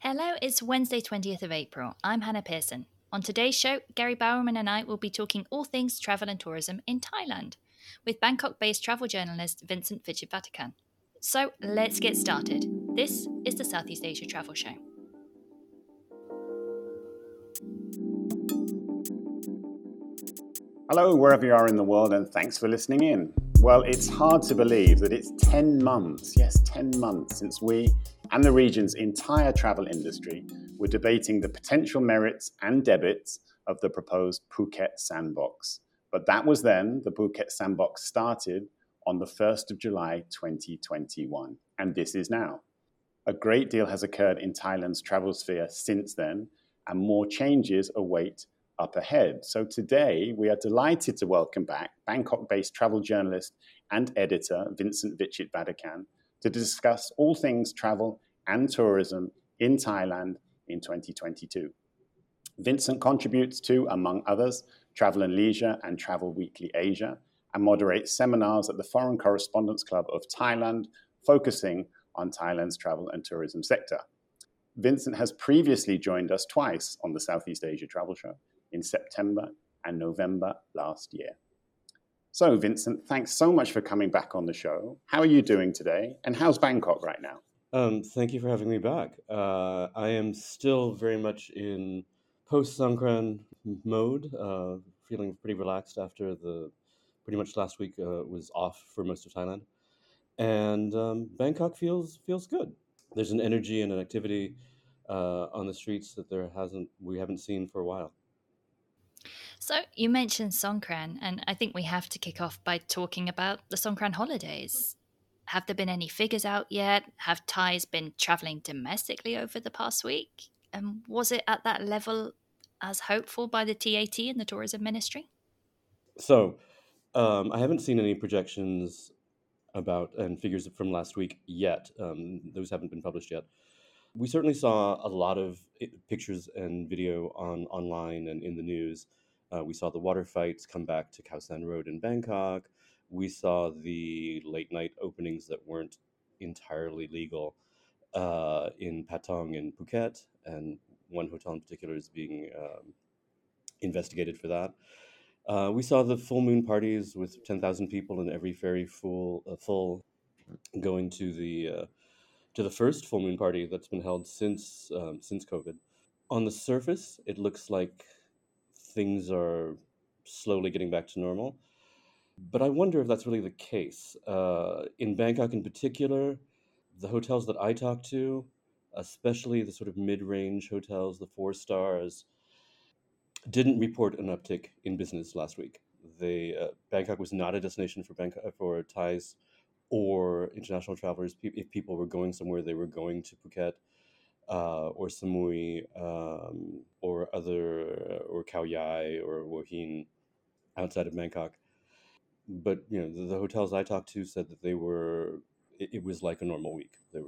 Hello, it's Wednesday, 20th of April. I'm Hannah Pearson. On today's show, Gary Bowerman and I will be talking all things travel and tourism in Thailand with Bangkok based travel journalist Vincent Vichit So let's get started. This is the Southeast Asia Travel Show. Hello, wherever you are in the world, and thanks for listening in. Well, it's hard to believe that it's 10 months, yes, 10 months since we and the region's entire travel industry were debating the potential merits and debits of the proposed Phuket Sandbox. But that was then, the Phuket Sandbox started on the 1st of July 2021, and this is now. A great deal has occurred in Thailand's travel sphere since then, and more changes await up ahead. So today we are delighted to welcome back Bangkok-based travel journalist and editor Vincent Vichit-Vadakan to discuss all things travel and tourism in Thailand in 2022. Vincent contributes to, among others, Travel and Leisure and Travel Weekly Asia, and moderates seminars at the Foreign Correspondents Club of Thailand, focusing on Thailand's travel and tourism sector. Vincent has previously joined us twice on the Southeast Asia Travel Show, in September and November last year. So, Vincent, thanks so much for coming back on the show. How are you doing today? And how's Bangkok right now? Um, thank you for having me back. Uh, I am still very much in post Songkran mode, uh, feeling pretty relaxed after the pretty much last week uh, was off for most of Thailand, and um, Bangkok feels feels good. There's an energy and an activity uh, on the streets that there hasn't we haven't seen for a while. So you mentioned Songkran, and I think we have to kick off by talking about the Songkran holidays. Have there been any figures out yet? Have Thais been traveling domestically over the past week? And was it at that level as hopeful by the TAT and the tourism ministry? So um, I haven't seen any projections about and figures from last week yet. Um, those haven't been published yet. We certainly saw a lot of eh, pictures and video on online and in the news uh, we saw the water fights come back to Khao San Road in Bangkok. We saw the late night openings that weren't entirely legal uh, in Patong and Phuket, and one hotel in particular is being um, investigated for that. Uh, we saw the full moon parties with 10,000 people in every ferry full, uh, full going to the uh, to the first full moon party that's been held since um, since COVID. On the surface, it looks like things are slowly getting back to normal. But I wonder if that's really the case. Uh, in Bangkok, in particular, the hotels that I talk to, especially the sort of mid range hotels, the four stars, didn't report an uptick in business last week. They, uh, Bangkok was not a destination for Bangkok, for Thais or international travelers. If people were going somewhere, they were going to Phuket uh, or Samui um, or other or Khao Yai or Hua outside of Bangkok. But you know the, the, hotels I talked to said that they were it, it was like a normal week. There,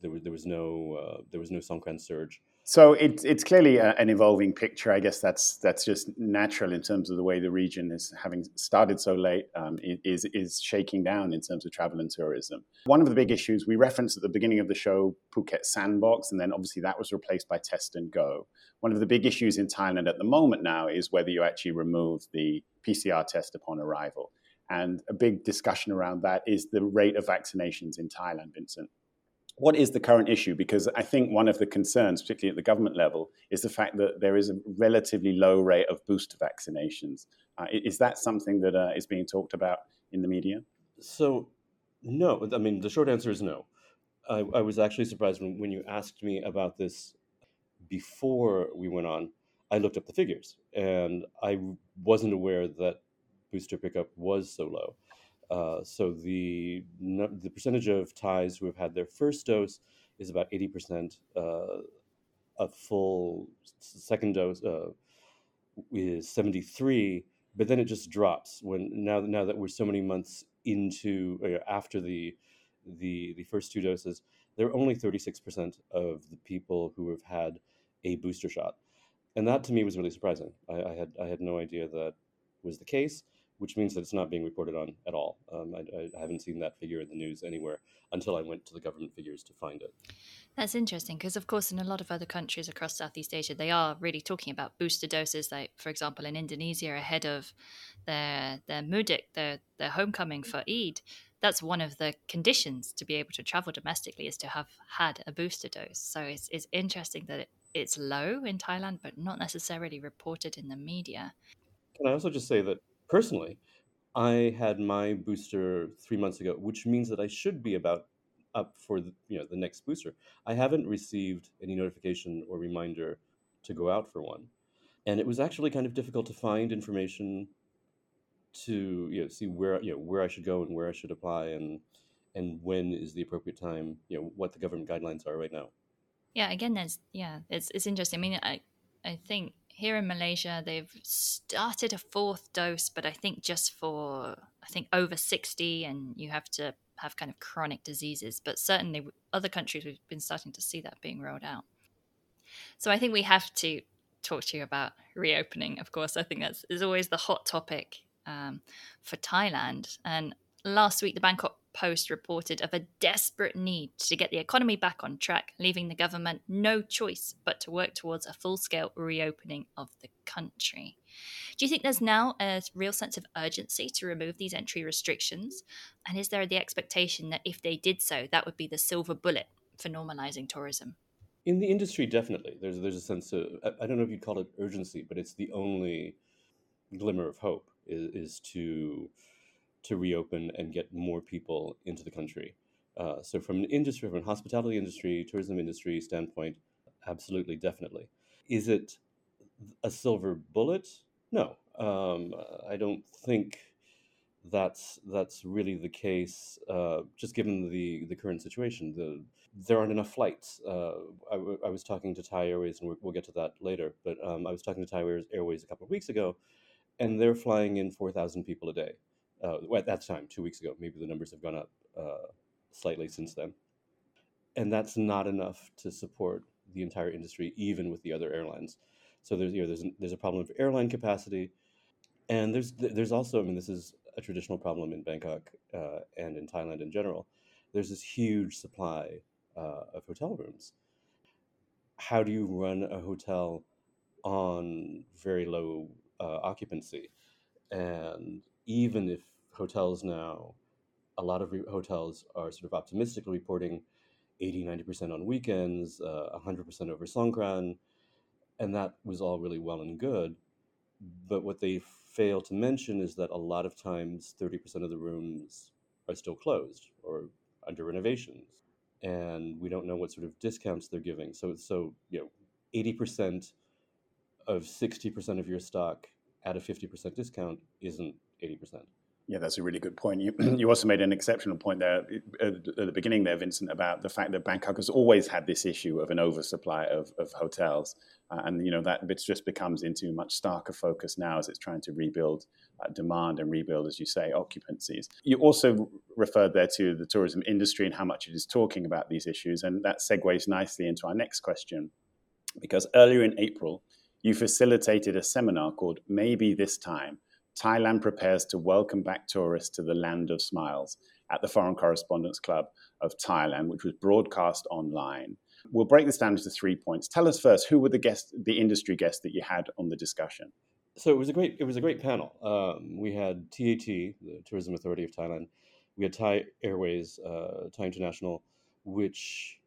there, there was no uh, there was no Songkran surge. So it's it's clearly a, an evolving picture. I guess that's that's just natural in terms of the way the region is having started so late um, is is shaking down in terms of travel and tourism. One of the big issues we referenced at the beginning of the show, Phuket Sandbox, and then obviously that was replaced by Test and Go. One of the big issues in Thailand at the moment now is whether you actually remove the PCR test upon arrival. And a big discussion around that is the rate of vaccinations in Thailand, Vincent what is the current issue? Because I think one of the concerns, particularly at the government level, is the fact that there is a relatively low rate of booster vaccinations. Uh, is that something that uh, is being talked about in the media? So, no. I mean, the short answer is no. I, I was actually surprised when, when you asked me about this before we went on. I looked up the figures, and I wasn't aware that booster pickup was so low. Uh, so the the percentage of Thais who have had their first dose is about eighty percent. Uh, a full second dose uh, is seventy three, but then it just drops when now now that we're so many months into uh, after the the the first two doses, there are only thirty six percent of the people who have had a booster shot, and that to me was really surprising. I, I had I had no idea that was the case which means that it's not being reported on at all. Um, I, I, haven't seen that figure in the news anywhere until I went to the government figures to find it. That's interesting because, of course, in a lot of other countries across Southeast Asia, they are really talking about booster doses. Like, for example, in Indonesia, ahead of their their mudik, their their homecoming for Eid, that's one of the conditions to be able to travel domestically is to have had a booster dose. So it's it's interesting that it, it's low in Thailand, but not necessarily reported in the media. Can I also just say that personally, I had my booster three months ago, which means that I should be about up for the, you know the next booster. I haven't received any notification or reminder to go out for one, and it was actually kind of difficult to find information to you know see where you know where I should go and where I should apply and and when is the appropriate time. You know what the government guidelines are right now. Yeah, again, that's yeah, it's it's interesting. I mean, I I think here in Malaysia they've started a fourth dose, but I think just for I think over sixty, and you have to have kind of chronic diseases. But certainly, other countries we've been starting to see that being rolled out. So I think we have to talk to you about reopening. Of course, I think that's is always the hot topic um, for Thailand. And last week, the Bangkok Post reported of a desperate need to get the economy back on track, leaving the government no choice but to work towards a full scale reopening of the country. Do you think there's now a real sense of urgency to remove these entry restrictions? And is there the expectation that if they did so, that would be the silver bullet for normalizing tourism? In the industry, definitely. There's, there's a sense of, I don't know if you'd call it urgency, but it's the only glimmer of hope is, is to to reopen and get more people into the country. Uh, so, from an industry, from a hospitality industry, tourism industry standpoint, absolutely, definitely. Is it a silver bullet? No, um, I don't think that's that's really the case. Uh, just given the the current situation, the there aren't enough flights. Uh, I, w- I was talking to Thai Airways, and we'll get to that later. But um, I was talking to Thai Airways a couple of weeks ago, and they're flying in 4,000 people a day. Uh, at that time, two weeks ago, maybe the numbers have gone up uh, slightly since then. And that's not enough to support the entire industry, even with the other airlines. So there's you know there's there's a problem of airline capacity, and there's there's also I mean this is a traditional problem in Bangkok uh, and in Thailand in general. There's this huge supply uh, of hotel rooms. How do you run a hotel on very low uh, occupancy. And even if hotels now, a lot of re- hotels are sort of optimistically reporting 80, 90% on weekends, uh, 100% over Songkran, and that was all really well and good. But what they fail to mention is that a lot of times 30% of the rooms are still closed or under renovations. And we don't know what sort of discounts they're giving. So, so you know, 80% of 60% of your stock at a 50% discount isn't 80%. Yeah, that's a really good point. You, you also made an exceptional point there at the beginning there, Vincent, about the fact that Bangkok has always had this issue of an oversupply of, of hotels. Uh, and, you know, that it just becomes into much starker focus now as it's trying to rebuild uh, demand and rebuild, as you say, occupancies. You also referred there to the tourism industry and how much it is talking about these issues. And that segues nicely into our next question. Because earlier in April, you facilitated a seminar called Maybe This Time Thailand Prepares to Welcome Back Tourists to the Land of Smiles at the Foreign Correspondents Club of Thailand, which was broadcast online. We'll break this down into three points. Tell us first who were the guests, the industry guests that you had on the discussion. So it was a great, it was a great panel. Um, we had TAT, the Tourism Authority of Thailand. We had Thai Airways, uh, Thai International, which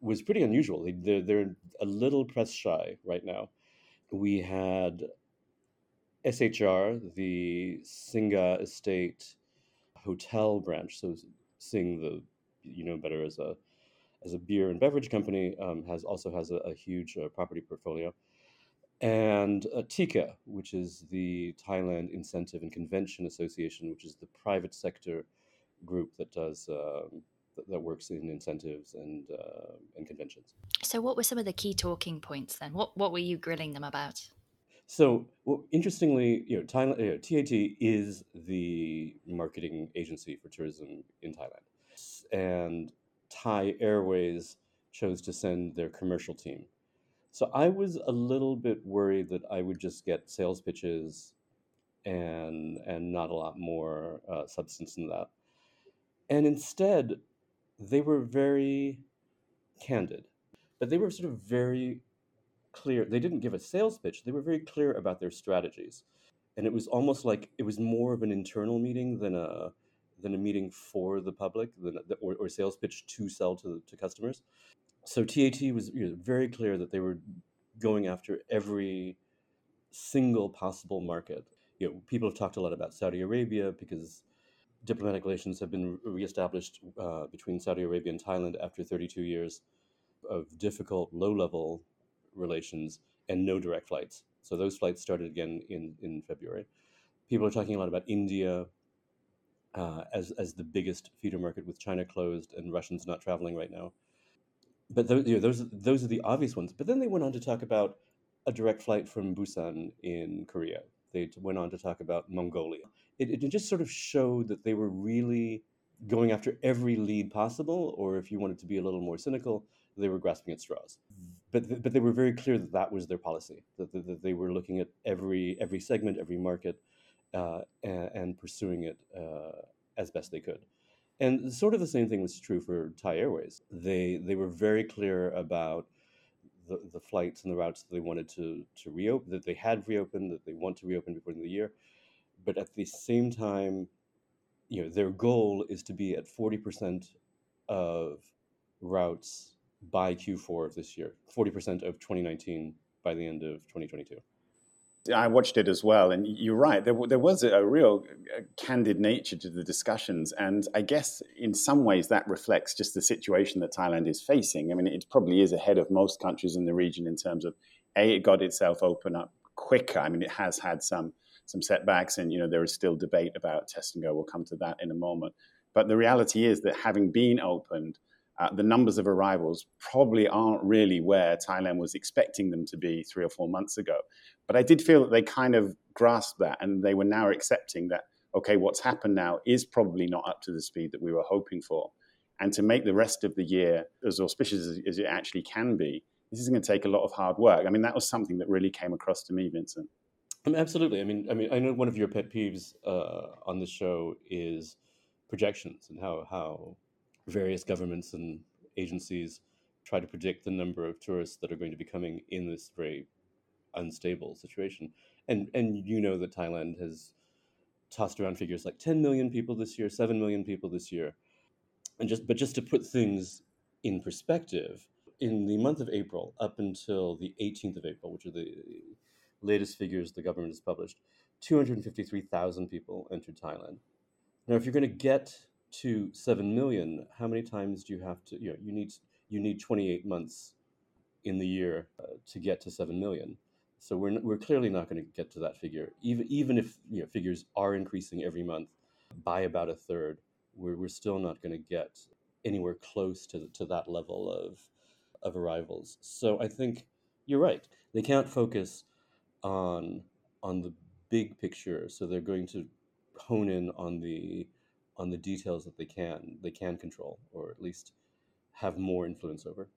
was pretty unusual. They, are they're a little press shy right now we had SHR, the Singha Estate hotel branch. So Sing, the you know better as a as a beer and beverage company, um, has also has a, a huge uh, property portfolio, and uh, TICA, which is the Thailand Incentive and Convention Association, which is the private sector group that does um, that, works in incentives and uh, and conventions. So, what were some of the key talking points then? What what were you grilling them about? So, well, interestingly, you know, Thailand, you know, TAT is the marketing agency for tourism in Thailand, and Thai Airways chose to send their commercial team. So I was a little bit worried that I would just get sales pitches and and not a lot more uh, substance in that. And instead, they were very candid, but they were sort of very clear. They didn't give a sales pitch. They were very clear about their strategies, and it was almost like it was more of an internal meeting than a than a meeting for the public, than, or, or sales pitch to sell to to customers. So TAT was you know, very clear that they were going after every single possible market. You know, people have talked a lot about Saudi Arabia because diplomatic relations have been reestablished uh, between Saudi Arabia and Thailand after 32 years of difficult low-level relations and no direct flights. So those flights started again in, in February. People are talking a lot about India uh, as, as the biggest feeder market with China closed and Russians not traveling right now. But those, you know, those, those are the obvious ones. But then they went on to talk about a direct flight from Busan in Korea. They went on to talk about Mongolia. It, it just sort of showed that they were really going after every lead possible, or if you wanted to be a little more cynical, they were grasping at straws. But, but they were very clear that that was their policy, that, that, that they were looking at every, every segment, every market, uh, and, and, pursuing it uh, as best they could. And sort of the same thing was true for Thai Airways. They, they were very clear about the, the flights and the routes that they wanted to, to reopen, that they had reopened, that they want to reopen before the end of the year. But at the same time, you know, their goal is to be at 40% of routes by Q4 of this year, 40% of 2019 by the end of 2022. I watched it as well, and you're right. There, there was a, real uh, candid nature to the discussions, and I guess in some ways that reflects just the situation that Thailand is facing. I mean, it probably is ahead of most countries in the region in terms of a it got itself open up quicker. I mean, it has had some some setbacks, and you know there is still debate about test and go. We'll come to that in a moment. But the reality is that having been opened, uh, the numbers of arrivals probably aren't really where Thailand was expecting them to be three or four months ago. But I did feel that they kind of grasped that and they were now accepting that, okay, what's happened now is probably not up to the speed that we were hoping for. And to make the rest of the year as auspicious as, as it actually can be, this is going to take a lot of hard work. I mean, that was something that really came across to me, Vincent. Absolutely. I mean, I mean, I know one of your pet peeves uh, on the show is projections and how how various governments and agencies try to predict the number of tourists that are going to be coming in this very unstable situation. And and you know that Thailand has tossed around figures like 10 million people this year, 7 million people this year. And just but just to put things in perspective, in the month of April up until the 18th of April, which are the latest figures the government has published, 253,000 people entered Thailand. Now, if you're going to get to 7 million, how many times do you have to, you know, you need, you need 28 months in the year uh, to get to 7 million. So we're, we're clearly not going to get to that figure. Even, even if you know, figures are increasing every month by about a third, we're, we're still not going to get anywhere close to, to that level of, of arrivals. So I think you're right. They can't focus on, on the big picture. So they're going to hone in on the on the details that they can they can control or at least have more influence over.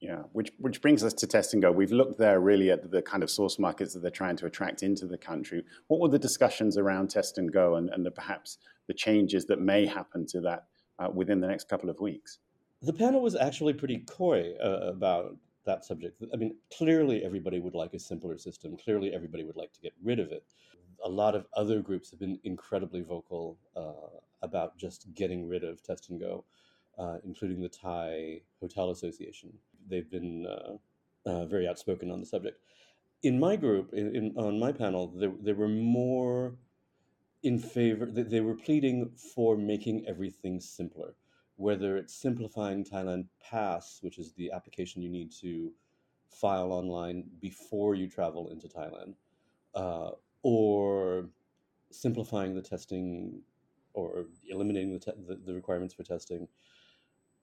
Yeah, which which brings us to test and go. We've looked there really at the kind of source markets that they're trying to attract into the country. What were the discussions around test and go, and, and the, perhaps the changes that may happen to that uh, within the next couple of weeks? The panel was actually pretty coy uh, about that subject. I mean, clearly everybody would like a simpler system. Clearly everybody would like to get rid of it a lot of other groups have been incredibly vocal uh, about just getting rid of test and go, uh, including the Thai Hotel Association. They've been uh, uh very outspoken on the subject. In my group, in, in, on my panel, there, there were more in favor, they, they were pleading for making everything simpler, whether it's simplifying Thailand Pass, which is the application you need to file online before you travel into Thailand, uh, or simplifying the testing or eliminating the, te- the, the, requirements for testing.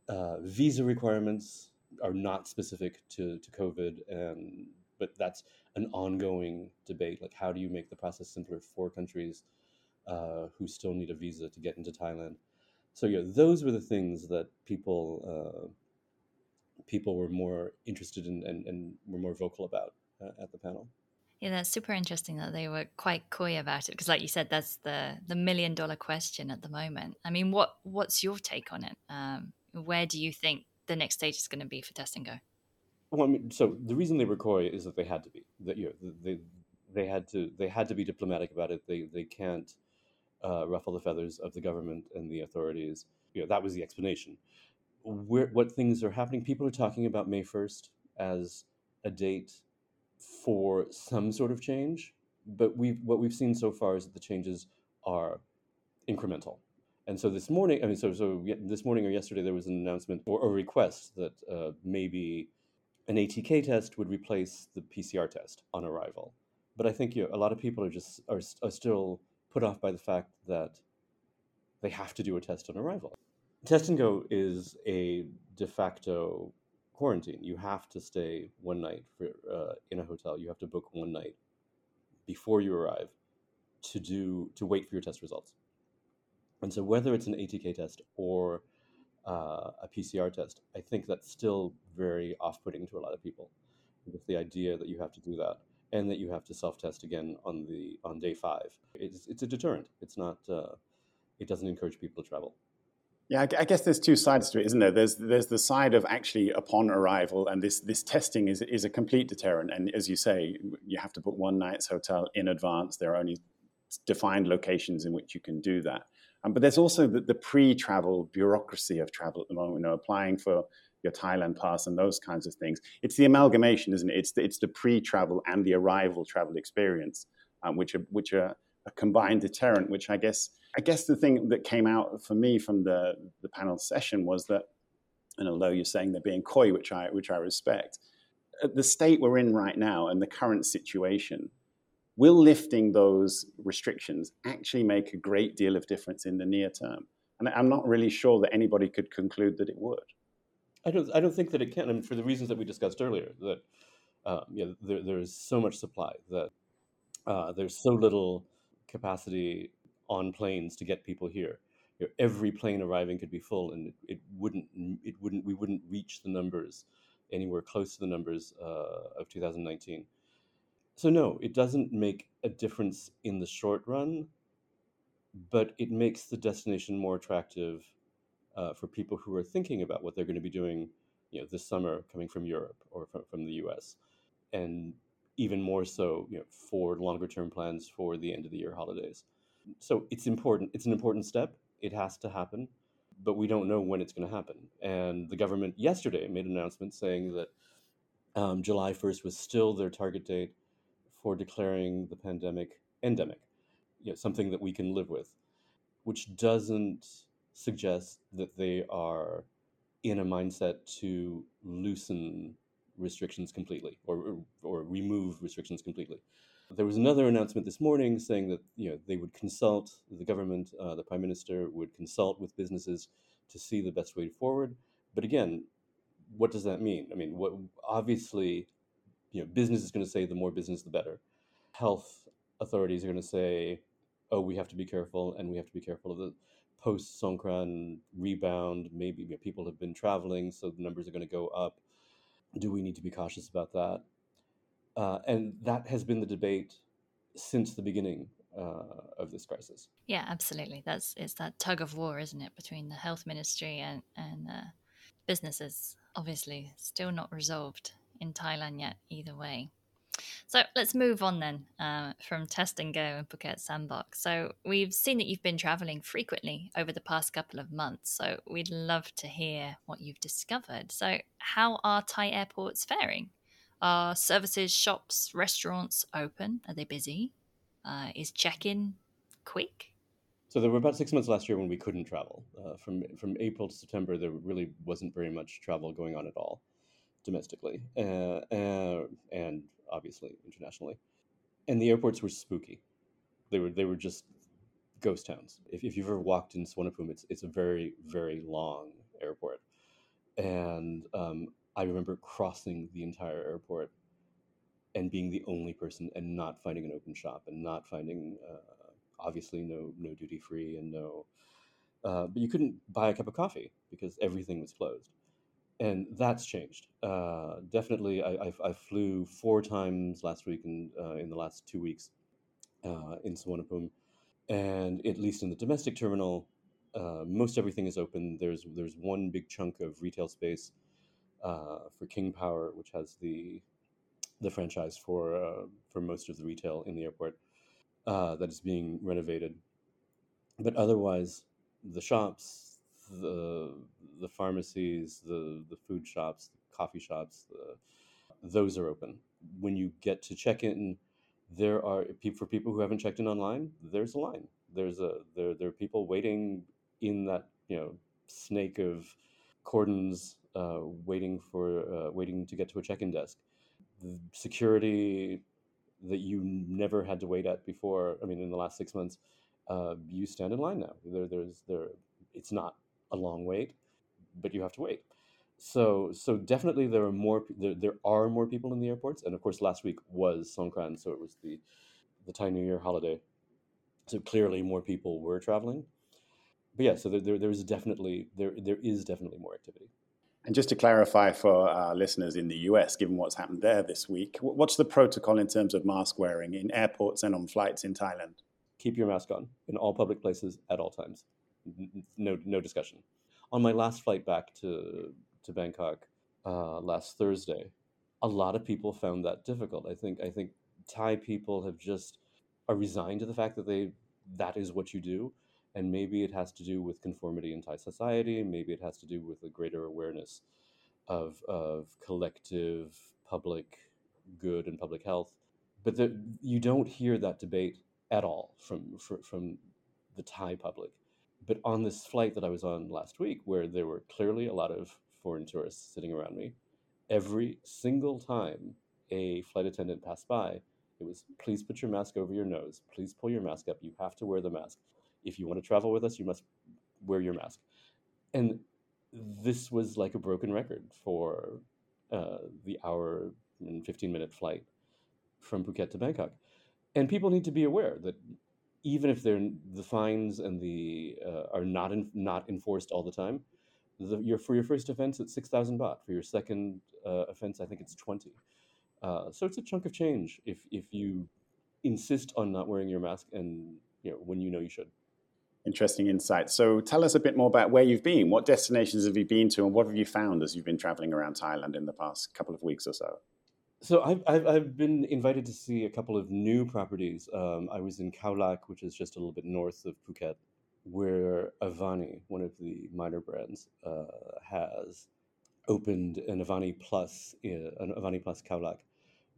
Uh, visa requirements are not specific to, to COVID, and but that's an ongoing debate. Like, how do you make the process simpler for countries uh, who still need a visa to get into Thailand? So yeah, those were the things that people uh, people were more interested in and, and were more vocal about uh, at the panel. Yeah, that's super interesting that they were quite coy about it because, like you said, that's the the million dollar question at the moment. I mean, what what's your take on it? Um, where do you think the next stage is going to be for Test and Go? Well, I mean, so the reason they were coy is that they had to be. That you know, they they had to they had to be diplomatic about it. They they can't uh, ruffle the feathers of the government and the authorities. You know, that was the explanation. Where what things are happening? People are talking about May first as a date for some sort of change, but we what we've seen so far is that the changes are incremental. And so this morning, I mean, so so this morning or yesterday, there was an announcement or a request that uh, maybe an ATK test would replace the PCR test on arrival. But I think you know, a lot of people are just are, are still put off by the fact that they have to do a test on arrival. Test and go is a de facto quarantine. You have to stay one night for, uh, in a hotel. You have to book one night before you arrive to do to wait for your test results. And so, whether it's an ATK test or uh, a PCR test, I think that's still very off-putting to a lot of people. With the idea that you have to do that and that you have to self-test again on the on day five, it's it's a deterrent. It's not. Uh, it doesn't encourage people to travel. Yeah, I guess there's two sides to it, isn't there? There's there's the side of actually upon arrival, and this this testing is is a complete deterrent. And as you say, you have to book one night's hotel in advance. There are only defined locations in which you can do that. Um, but there's also the, the, pre-travel bureaucracy of travel at the moment. You know, applying for your Thailand pass and those kinds of things. It's the amalgamation, isn't it? It's the, it's the pre-travel and the arrival travel experience, um, which are which are a combined deterrent. Which I guess I guess the thing that came out for me from the, the panel session was that, and although you're saying they're being coy, which I which I respect, the state we're in right now and the current situation, will lifting those restrictions actually make a great deal of difference in the near term? And I'm not really sure that anybody could conclude that it would. I don't. I don't think that it can. I mean, for the reasons that we discussed earlier, that um, yeah, there, there's so much supply that uh, there's so little capacity on planes to get people here. You know, every plane arriving could be full, and it, it, wouldn't. It wouldn't. We wouldn't reach the numbers anywhere close to the numbers uh, of 2019. So no, it doesn't make a difference in the short run, but it makes the destination more attractive uh, for people who are thinking about what they're going to be doing, you know, this summer coming from Europe or from, from the U.S. and even more so, you know, for longer term plans for the end of the year holidays so it's important. It's an important step. It has to happen, but we don't know when it's going to happen. And the government yesterday made an announcement saying that um, July 1st was still their target date for declaring the pandemic endemic, you know, something that we can live with, which doesn't suggest that they are in a mindset to loosen restrictions completely or, or remove restrictions completely. There was another announcement this morning saying that you know they would consult the government, uh, the prime minister would consult with businesses to see the best way forward. But again, what does that mean? I mean, what obviously, you know, business is going to say the more business, the better. Health authorities are going to say, oh, we have to be careful, and we have to be careful of the post Songkran rebound. Maybe you know, people have been traveling, so the numbers are going to go up. Do we need to be cautious about that? Uh, and that has been the debate since the beginning uh, of this crisis. Yeah, absolutely. That's it's that tug of war, isn't it, between the health ministry and and uh, businesses? Obviously, still not resolved in Thailand yet. Either way. So let's move on then uh, from Test and Go and Phuket Sandbox. So we've seen that you've been traveling frequently over the past couple of months. So we'd love to hear what you've discovered. So how are Thai airports faring? Are services, shops, restaurants open? Are they busy? Uh, is check in quick? So there were about six months last year when we couldn't travel. Uh, from from April to September, there really wasn't very much travel going on at all, domestically, uh, uh and obviously internationally. And the airports were spooky. They were they were just ghost towns. If, if you've ever walked in Suvarnabhumi, it's it's a very very long airport, and um, I remember crossing the entire airport and being the only person and not finding an open shop and not finding uh, obviously no no duty free and no uh, but you couldn't buy a cup of coffee because everything was closed and that's changed. Uh, definitely, I, I, I, flew four times last week and uh, in the last two weeks uh, in Suvarnabhumi, and at least in the domestic terminal, uh, most everything is open. There's there's one big chunk of retail space uh, for King Power, which has the the franchise for uh, for most of the retail in the airport that is being renovated. But otherwise, the shops, the the pharmacies, the the food shops, the coffee shops, the, those are open. When you get to check in, there are for people who haven't checked in online. There's a line. There's a there there are people waiting in that you know snake of cordons, uh, waiting for uh, waiting to get to a check-in desk. The security that you never had to wait at before. I mean, in the last six months, uh, you stand in line now. There, there's there. It's not a long wait but you have to wait. So so definitely there are more there, there are more people in the airports, and of course last week was Songkran, so it was the the Thai New Year holiday. So clearly more people were traveling. But yeah, so there, there there's definitely there there is definitely more activity. And just to clarify for our listeners in the US, given what's happened there this week, what's the protocol in terms of mask wearing in airports and on flights in Thailand? Keep your mask on in all public places at all times. No, no discussion on my last flight back to to Bangkok uh, last Thursday, a lot of people found that difficult. I think I think Thai people have just are resigned to the fact that they that is what you do, and maybe it has to do with conformity in Thai society. Maybe it has to do with a greater awareness of of collective public good and public health. But the, you don't hear that debate at all from from, from the Thai public but on this flight that I was on last week, where there were clearly a lot of foreign tourists sitting around me, every single time a flight attendant passed by, it was please put your mask over your nose. Please pull your mask up. You have to wear the mask. If you want to travel with us, you must wear your mask. And this was like a broken record for uh, the hour and 15 minute flight from Phuket to Bangkok. And people need to be aware that even if they're the fines and the uh, are not in, not enforced all the time, the, your for your first offense it's six thousand baht. For your second uh, offense, I think it's twenty. Uh, so it's a chunk of change if if you insist on not wearing your mask and you know when you know you should. Interesting insight. So tell us a bit more about where you've been. What destinations have you been to, and what have you found as you've been traveling around Thailand in the past couple of weeks or so? So I've, I've, I've been invited to see a couple of new properties. Um, I was in Khao Lak, which is just a little bit north of Phuket, where Avani, one of the minor brands, uh, has opened an Avani Plus, uh, an Avani Plus Khao Lak,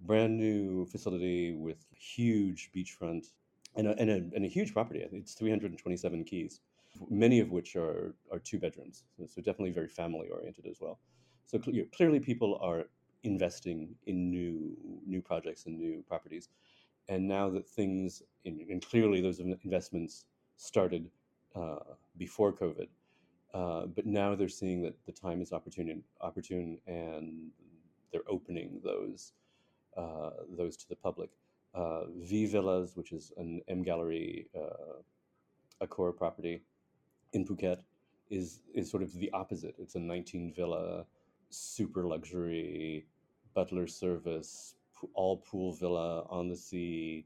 brand new facility with huge beachfront and a, and a, and a huge property. It's 327 keys, many of which are, are two bedrooms. So, so definitely very family oriented as well. So cl- clearly people are investing in new new projects and new properties. And now that things, in, and clearly those investments started uh, before COVID, uh, but now they're seeing that the time is opportune, opportune, and they're opening those uh, those to the public. Uh, v Villas, which is an M Gallery uh, Accor property in Phuket, is is sort of the opposite. It's a 19 villa super luxury butler service, all pool villa on the sea,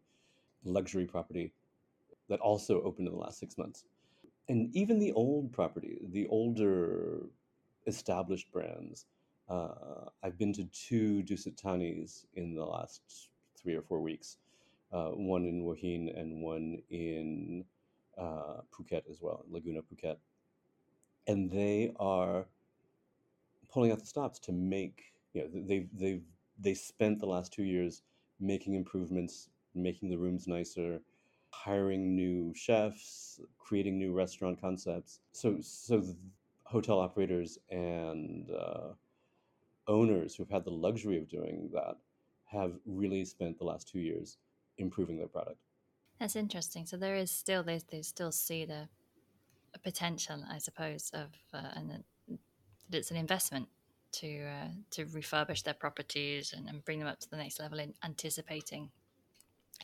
luxury property that also opened in the last six months. And even the old property, the older established brands, uh, I've been to two Dusit Thanis in the last three or four weeks, uh, one in Hua Hin and one in uh, Phuket as well, Laguna Phuket. And they are pulling out the stops to make you know they've they've they spent the last two years making improvements, making the rooms nicer, hiring new chefs, creating new restaurant concepts. So so hotel operators and uh, owners who've had the luxury of doing that have really spent the last two years improving their product. That's interesting. So there is still they they still see the potential, I suppose, of uh, and it's an investment to uh, to refurbish their properties and, and bring them up to the next level in anticipating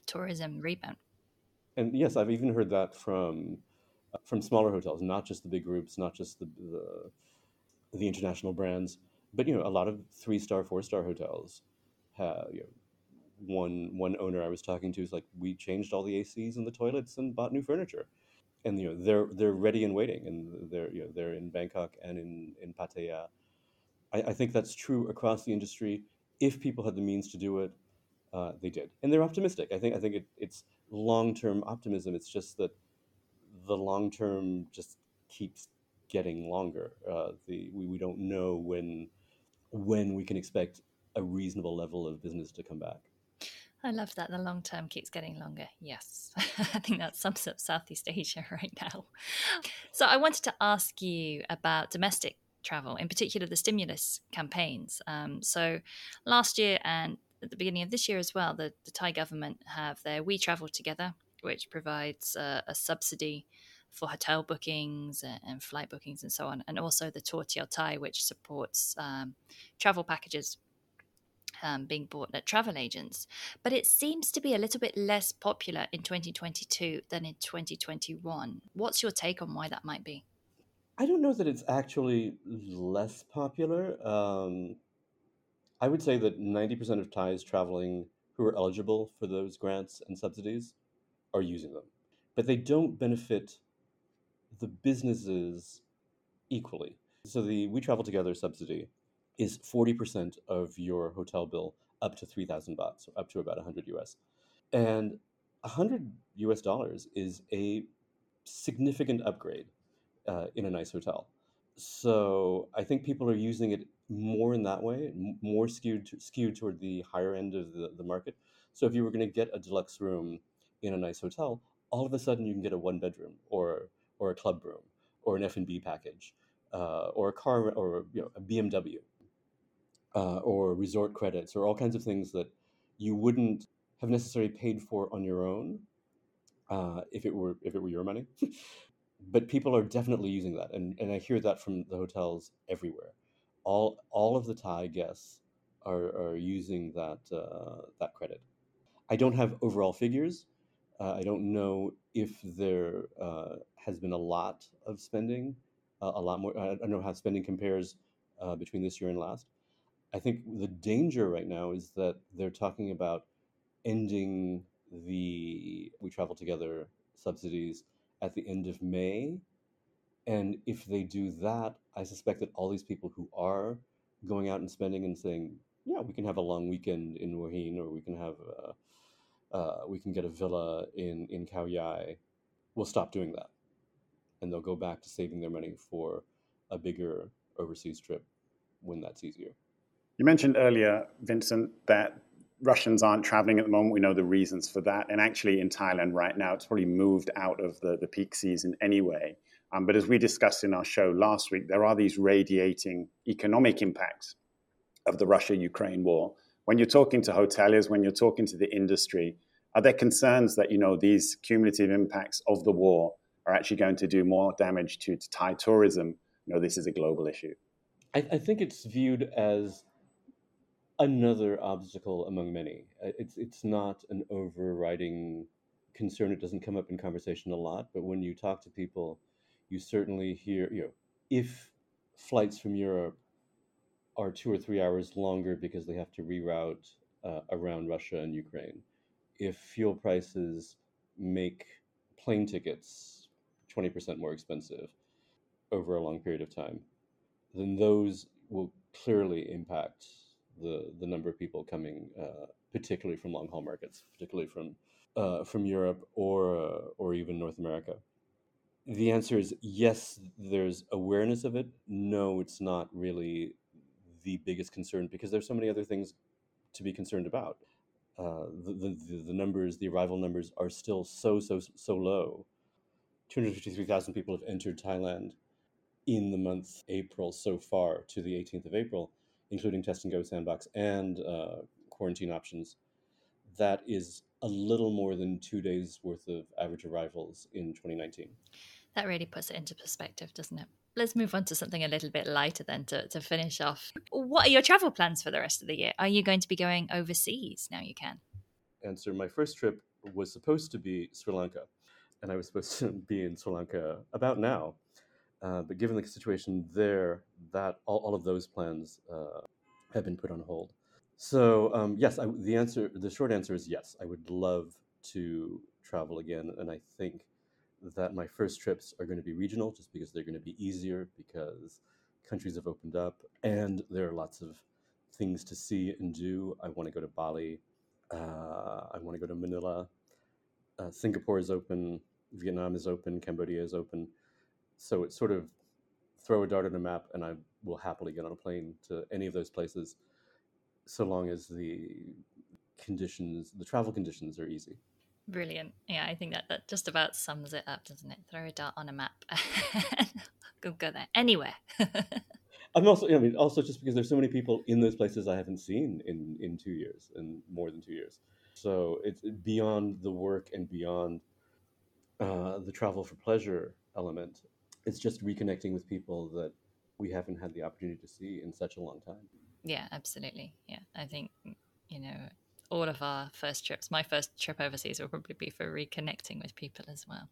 tourism rebound. And yes, I've even heard that from from smaller hotels, not just the big groups, not just the the, the international brands, but you know, a lot of three star, four star hotels you know, one one owner I was talking to is like, we changed all the ACs in the toilets and bought new furniture, and you know they're they're ready and waiting, and they're you know they're in Bangkok and in in Pattaya. I, I think that's true across the industry. If people had the means to do it, uh, they did, and they're optimistic. I think I think it, it's long term optimism. It's just that the long term just keeps getting longer. Uh, the we, we don't know when when we can expect a reasonable level of business to come back. I love that the long term keeps getting longer. Yes, I think that sums up Southeast Asia right now. So I wanted to ask you about domestic travel, in particular the stimulus campaigns. Um, so last year and at the beginning of this year as well, the, the Thai government have their We Travel Together, which provides a subsidy for hotel bookings and, and, flight bookings and so on, and also the Tour Thai, which supports um, travel packages um, being bought at travel agents. But it seems to be a little bit less popular in 2022 than in 2021. What's your take on why that might be? I don't know that it's actually less popular. Um, I would say that 90% of Thais traveling who are eligible for those grants and subsidies are using them. But they don't benefit the businesses equally. So the We Travel Together subsidy is 40% of your hotel bill up to 3000 baht, so up to about 100 US. And 100 US dollars is a significant upgrade uh, in a nice hotel. So I think people are using it more in that way, more skewed to, skewed toward the higher end of the, the market. So if you were going to get a deluxe room in a nice hotel, all of a sudden you can get a one bedroom or or a club room or an F and B package uh, or a car or you know, a BMW uh, or resort credits or all kinds of things that you wouldn't have necessarily paid for on your own uh, if it were if it were your money. but people are definitely using that, and, and I hear that from the hotels everywhere. All all of the Thai guests are, are using that uh, that credit. I don't have overall figures. Uh, I don't know if there uh, has been a lot of spending, uh, a lot more. I don't know how spending compares uh, between this year and last. I think the danger right now is that they're talking about ending the We Travel Together subsidies at the end of May. And if they do that, I suspect that all these people who are going out and spending and saying, yeah, we can have a long weekend in Hua Hin or we can have a, uh, we can get a villa in, in Khao Yai, will stop doing that. And they'll go back to saving their money for a bigger overseas trip when that's easier. You mentioned earlier, Vincent, that Russians aren't traveling at the moment. We know the reasons for that. And actually, in Thailand right now, it's probably moved out of the, the peak season anyway. Um, but as we discussed in our show last week, there are these radiating economic impacts of the Russia Ukraine war. When you're talking to hoteliers, when you're talking to the industry, are there concerns that you know these cumulative impacts of the war are actually going to do more damage to, to Thai tourism? You know, this is a global issue. I, I think it's viewed as another obstacle among many. It's it's not an overriding concern. It doesn't come up in conversation a lot, but when you talk to people, you certainly hear you know if flights from Europe are two or three hours longer because they have to reroute uh, around Russia and Ukraine, if fuel prices make plane tickets 20% more expensive over a long period of time, then those will clearly impact the the number of people coming, uh, particularly from long haul markets, particularly from uh, from Europe or uh, or even North America. The answer is yes. There's awareness of it. No, it's not really the biggest concern because there's so many other things to be concerned about. Uh, the, the, the numbers, the arrival numbers, are still so so so low. Two hundred fifty three thousand people have entered Thailand in the month April so far to the 18th of April including test and go sandbox and uh, quarantine options, that is a little more than two days worth of average arrivals in 2019. That really puts it into perspective, doesn't it? Let's move on to something a little bit lighter then to, to finish off. What are your travel plans for the rest of the year? Are you going to be going overseas now you can? Answer My first trip was supposed to be Sri Lanka, and I was supposed to be in Sri Lanka about now. Uh, but given the situation there, that all, all of those plans uh, have been put on hold. So um, yes, I, the answer, the short answer is yes. I would love to travel again, and I think that my first trips are going to be regional, just because they're going to be easier because countries have opened up and there are lots of things to see and do. I want to go to Bali. Uh, I want to go to Manila. Uh, Singapore is open. Vietnam is open. Cambodia is open. So it's sort of throw a dart on a map, and I will happily get on a plane to any of those places, so long as the conditions, the travel conditions, are easy. Brilliant. Yeah, I think that that just about sums it up, doesn't it? Throw a dart on a map. go go there anywhere. I'm also, I mean, also just because there's so many people in those places I haven't seen in in two years and more than two years. So it's beyond the work and beyond uh, the travel for pleasure element. It's just reconnecting with people that we haven't had the opportunity to see in such a long time. Yeah, absolutely. Yeah, I think you know all of our first trips. My first trip overseas will probably be for reconnecting with people as well.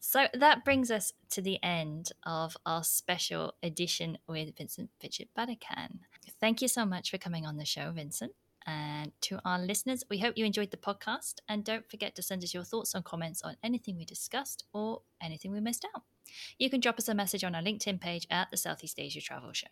So that brings us to the end of our special edition with Vincent Vichit-Vadakan. Thank you so much for coming on the show, Vincent. And to our listeners, we hope you enjoyed the podcast. And don't forget to send us your thoughts and comments on anything we discussed or anything we missed out. You can drop us a message on our LinkedIn page at the Southeast Asia Travel Show.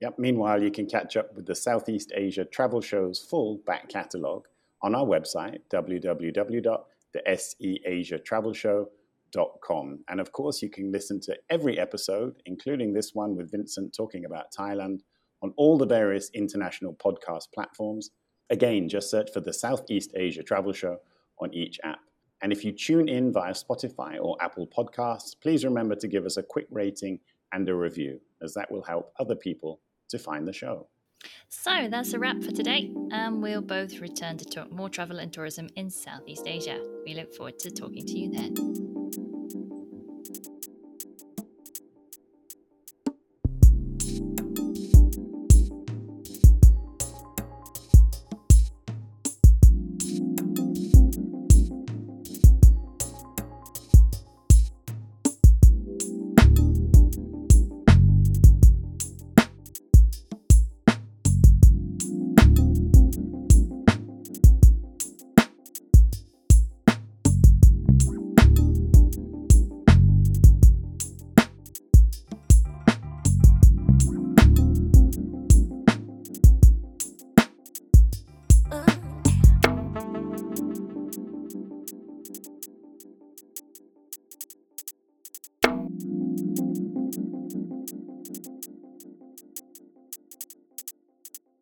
Yep. Meanwhile, you can catch up with the Southeast Asia Travel Show's full back catalogue on our website, www.theseasiatravelshow.com. And of course, you can listen to every episode, including this one with Vincent talking about Thailand, on all the various international podcast platforms. Again, just search for the Southeast Asia Travel Show on each app. And if you tune in via Spotify or Apple Podcasts, please remember to give us a quick rating and a review, as that will help other people to find the show. So that's a wrap for today, and we'll both return to talk more travel and tourism in Southeast Asia. We look forward to talking to you then.